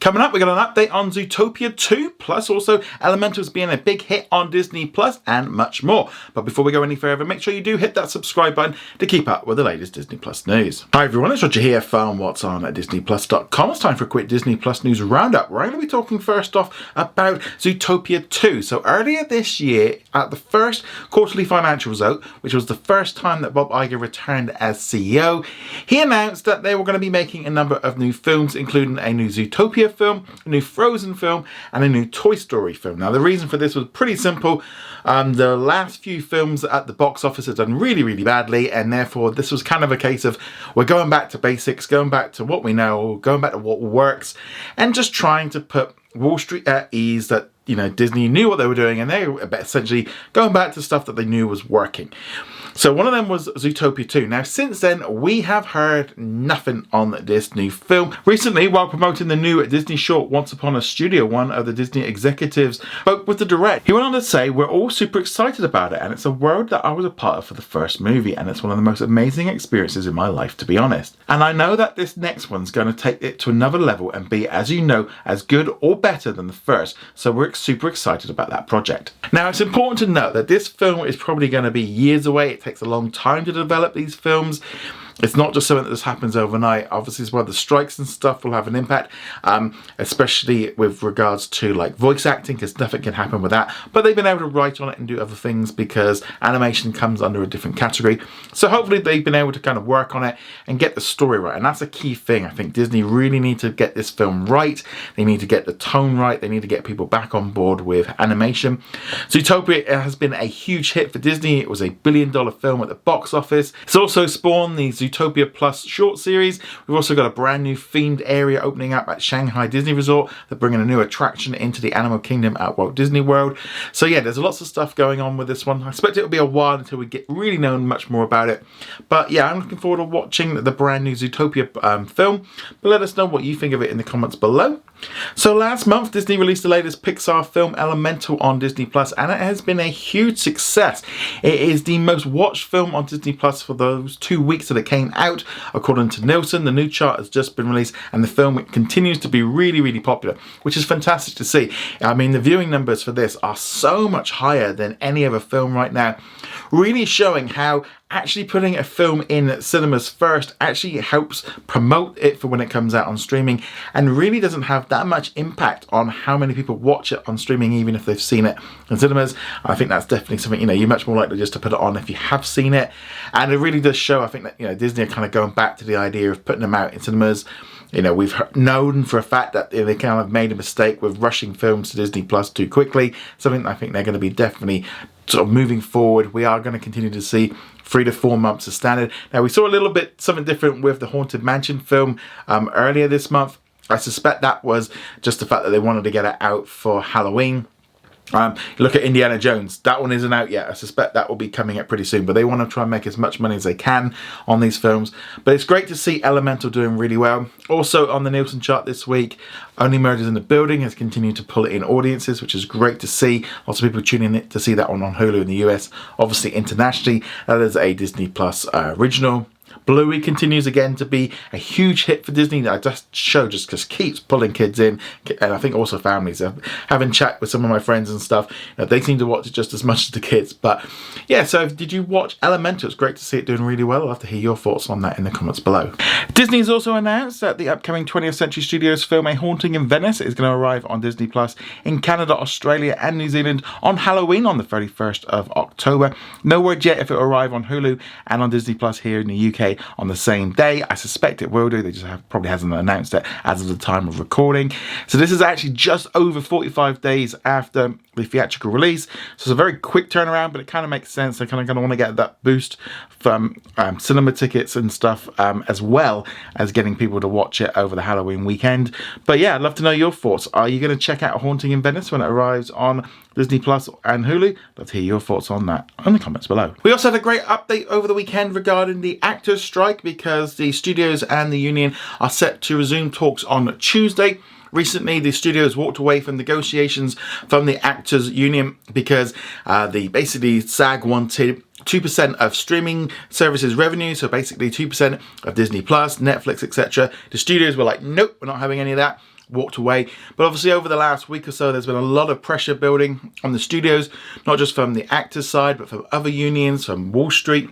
Coming up, we got an update on Zootopia 2, plus also Elementals being a big hit on Disney Plus, and much more. But before we go any further, make sure you do hit that subscribe button to keep up with the latest Disney Plus news. Hi everyone, it's Roger here from What's On at DisneyPlus.com. It's time for a quick Disney Plus news roundup. We're going to be talking first off about Zootopia 2. So earlier this year, at the first quarterly financial result, which was the first time that Bob Iger returned as CEO, he announced that they were going to be making a number of new films, including a new Zootopia film, a new Frozen film, and a new Toy Story film. Now, the reason for this was pretty simple. Um, the last few films at the box office had done really, really badly, and therefore this was kind of a case of we're going back to basics, going back to what we know, going back to what works, and just trying to put Wall Street at ease that you know Disney knew what they were doing, and they were essentially going back to stuff that they knew was working. So one of them was Zootopia 2. Now, since then, we have heard nothing on this new film. Recently, while promoting the new Disney short Once Upon a Studio, one of the Disney executives spoke with the director. He went on to say, We're all super excited about it, and it's a world that I was a part of for the first movie, and it's one of the most amazing experiences in my life, to be honest. And I know that this next one's going to take it to another level and be, as you know, as good or better than the first. So we're super excited about that project. Now, it's important to note that this film is probably going to be years away. It takes a long time to develop these films it's not just something that just happens overnight. Obviously, as well, the strikes and stuff will have an impact, um, especially with regards to like voice acting, because nothing can happen with that. But they've been able to write on it and do other things because animation comes under a different category. So hopefully, they've been able to kind of work on it and get the story right. And that's a key thing. I think Disney really need to get this film right. They need to get the tone right. They need to get people back on board with animation. Zootopia has been a huge hit for Disney. It was a billion dollar film at the box office. It's also spawned the Plus short series. We've also got a brand new themed area opening up at Shanghai Disney Resort. They're bringing a new attraction into the Animal Kingdom at Walt Disney World. So yeah, there's lots of stuff going on with this one. I expect it'll be a while until we get really known much more about it. But yeah, I'm looking forward to watching the brand new Zootopia um, film. But let us know what you think of it in the comments below. So last month, Disney released the latest Pixar film Elemental on Disney Plus, and it has been a huge success. It is the most watched film on Disney Plus for those two weeks that it came out, according to Nielsen. The new chart has just been released, and the film continues to be really, really popular, which is fantastic to see. I mean, the viewing numbers for this are so much higher than any other film right now, really showing how actually putting a film in cinemas first actually helps promote it for when it comes out on streaming and really doesn't have that much impact on how many people watch it on streaming even if they've seen it in cinemas i think that's definitely something you know you're much more likely just to put it on if you have seen it and it really does show i think that you know disney are kind of going back to the idea of putting them out in cinemas you know, we've known for a fact that they kind of made a mistake with rushing films to Disney Plus too quickly. Something I think they're going to be definitely sort of moving forward. We are going to continue to see three to four months of standard. Now, we saw a little bit something different with the Haunted Mansion film um, earlier this month. I suspect that was just the fact that they wanted to get it out for Halloween. Um, look at Indiana Jones. That one isn't out yet. I suspect that will be coming out pretty soon. But they want to try and make as much money as they can on these films. But it's great to see Elemental doing really well. Also on the Nielsen chart this week, Only Murders in the Building has continued to pull in audiences, which is great to see. Lots of people tuning in to see that one on Hulu in the US. Obviously internationally, that is a Disney Plus uh, original. Bluey continues again to be a huge hit for Disney. That just show just, just keeps pulling kids in, and I think also families. Having chat with some of my friends and stuff, you they seem to watch it just as much as the kids. But yeah, so did you watch Elemental? It's great to see it doing really well. I'll have to hear your thoughts on that in the comments below. Disney has also announced that the upcoming 20th Century Studios film A Haunting in Venice is going to arrive on Disney Plus in Canada, Australia, and New Zealand on Halloween on the 31st of October. No word yet if it will arrive on Hulu and on Disney Plus here in the UK on the same day. I suspect it will do. They just have, probably hasn't announced it as of the time of recording. So this is actually just over 45 days after the theatrical release. So it's a very quick turnaround, but it kind of makes sense. They kind of going to want to get that boost from um, cinema tickets and stuff, um, as well as getting people to watch it over the Halloween weekend. But yeah, I'd love to know your thoughts. Are you going to check out Haunting in Venice when it arrives on Disney Plus and Hulu? Love to hear your thoughts on that in the comments below. We also had a great update over the weekend regarding the actors strike because the studios and the union are set to resume talks on Tuesday. Recently, the studios walked away from negotiations from the actors union because uh, the basically SAG wanted 2% of streaming services revenue, so basically 2% of Disney Plus, Netflix, etc. The studios were like, nope, we're not having any of that. walked away. But obviously, over the last week or so, there's been a lot of pressure building on the studios, not just from the actors' side, but from other unions, from Wall Street.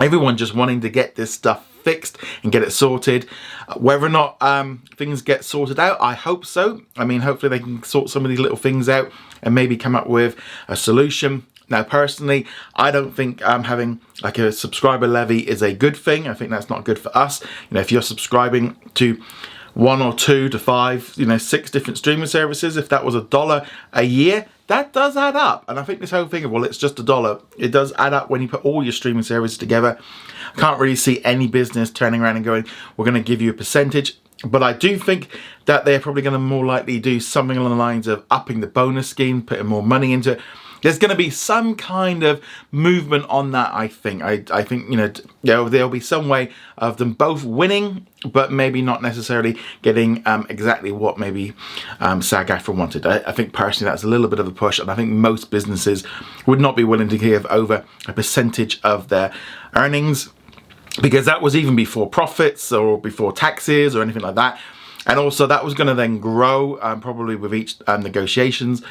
Everyone just wanting to get this stuff fixed and get it sorted. Uh, whether or not um, things get sorted out, I hope so. I mean, hopefully they can sort some of these little things out and maybe come up with a solution. Now, personally, I don't think um, having like a subscriber levy is a good thing. I think that's not good for us. You know, if you're subscribing to one or two to five, you know, six different streaming services, if that was a dollar a year, that does add up. And I think this whole thing of, well, it's just a dollar, it does add up when you put all your streaming services together. I can't really see any business turning around and going, we're going to give you a percentage. But I do think that they're probably going to more likely do something along the lines of upping the bonus scheme, putting more money into it there's going to be some kind of movement on that. I think. I, I think you know, know there'll be some way of them both winning, but maybe not necessarily getting um, exactly what maybe um, SAG-AFTRA wanted. I, I, think personally that's a little bit of a push, and I think most businesses would not be willing to give over a percentage of their earnings because that was even before profits or before taxes or anything like that. And also that was going to then grow um, probably with each um, negotiations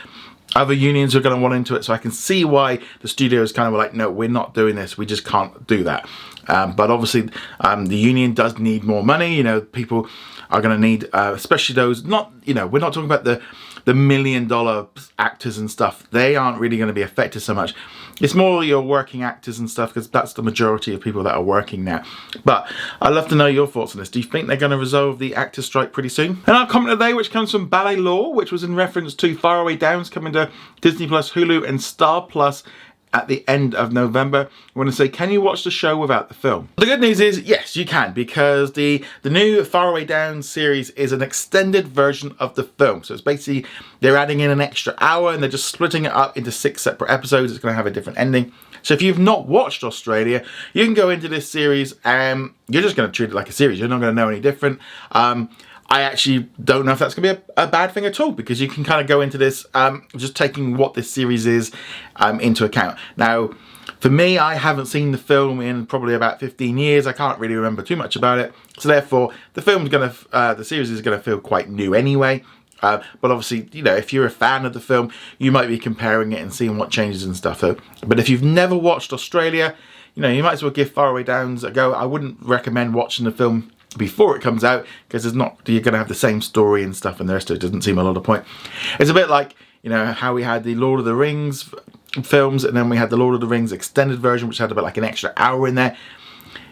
other unions are going to want into it. So I can see why the studio is kind of like, no, we're not doing this. We just can't do that. Um, but obviously, um, the union does need more money. You know, people are going to need, uh, especially those not, you know, we're not talking about the the million dollar actors and stuff. They aren't really going to be affected so much. It's more your working actors and stuff because that's the majority of people that are working now. But I'd love to know your thoughts on this. Do you think they're going to resolve the actors strike pretty soon? And our comment today, which comes from Ballet Law, which was in reference to Faraway Downs coming to Disney Plus, Hulu, and Star Plus at the end of November. I want to say, can you watch the show without the film? The good news is, yes, you can, because the, the new Faraway Down series is an extended version of the film. So it's basically, they're adding in an extra hour and they're just splitting it up into six separate episodes. It's going to have a different ending. So if you've not watched Australia, you can go into this series and you're just going to treat it like a series. You're not going to know any different. Um, I actually don't know if that's going to be a, a, bad thing at all because you can kind of go into this um, just taking what this series is um, into account. Now, for me, I haven't seen the film in probably about 15 years. I can't really remember too much about it. So therefore, the film's going to, uh, the series is going to feel quite new anyway. Uh, but obviously, you know, if you're a fan of the film, you might be comparing it and seeing what changes and stuff. But if you've never watched Australia, you know, you might as well give Faraway Downs a go. I wouldn't recommend watching the film before it comes out because it's not you're going to have the same story and stuff and the rest of it doesn't seem a lot of point. It's a bit like you know how we had the lord of the rings films and then we had the lord of the rings extended version which had about like an extra hour in there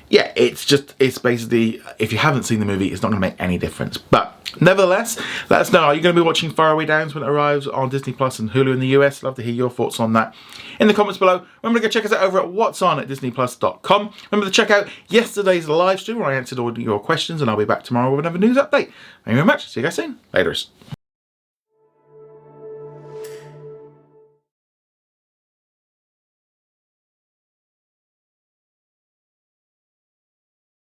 yeah it's just it's basically if you haven't seen the movie it's not going to make any difference but Nevertheless, let us know, are you going to be watching Faraway Downs when it arrives on Disney Plus and Hulu in the US? Love to hear your thoughts on that in the comments below. Remember to go check us out over at what's on at disneyplus.com. Remember to check out yesterday's live stream where I answered all your questions and I'll be back tomorrow with another news update. Thank you very much. See you guys soon. Laters.